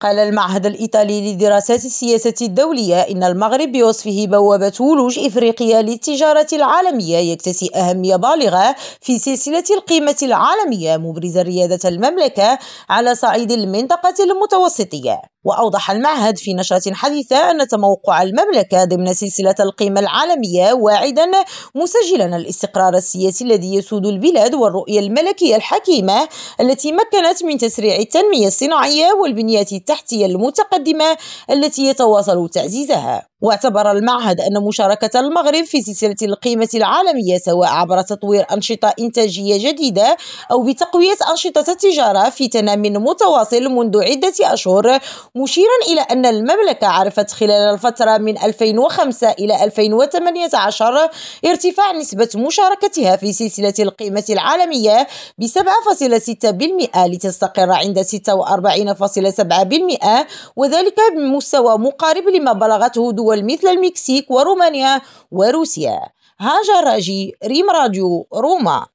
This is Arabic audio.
قال المعهد الإيطالي لدراسات السياسة الدولية إن المغرب بوصفه بوابة ولوج إفريقيا للتجارة العالمية يكتسي أهمية بالغة في سلسلة القيمة العالمية مبرزا ريادة المملكة على صعيد المنطقة المتوسطية. وأوضح المعهد في نشرة حديثة أن تموقع المملكة ضمن سلسلة القيمة العالمية واعدا مسجلا الاستقرار السياسي الذي يسود البلاد والرؤية الملكية الحكيمة التي مكنت من تسريع التنمية الصناعية والبنية التحتية المتقدمة التي يتواصل تعزيزها. واعتبر المعهد أن مشاركة المغرب في سلسلة القيمة العالمية سواء عبر تطوير أنشطة إنتاجية جديدة أو بتقوية أنشطة التجارة في تنام متواصل منذ عدة أشهر مشيرا إلى أن المملكة عرفت خلال الفترة من 2005 إلى 2018 ارتفاع نسبة مشاركتها في سلسلة القيمة العالمية ب 7.6% لتستقر عند 46.7% وذلك بمستوى مقارب لما بلغته دول دول مثل المكسيك ورومانيا وروسيا. هاجر راجي ريم راديو روما.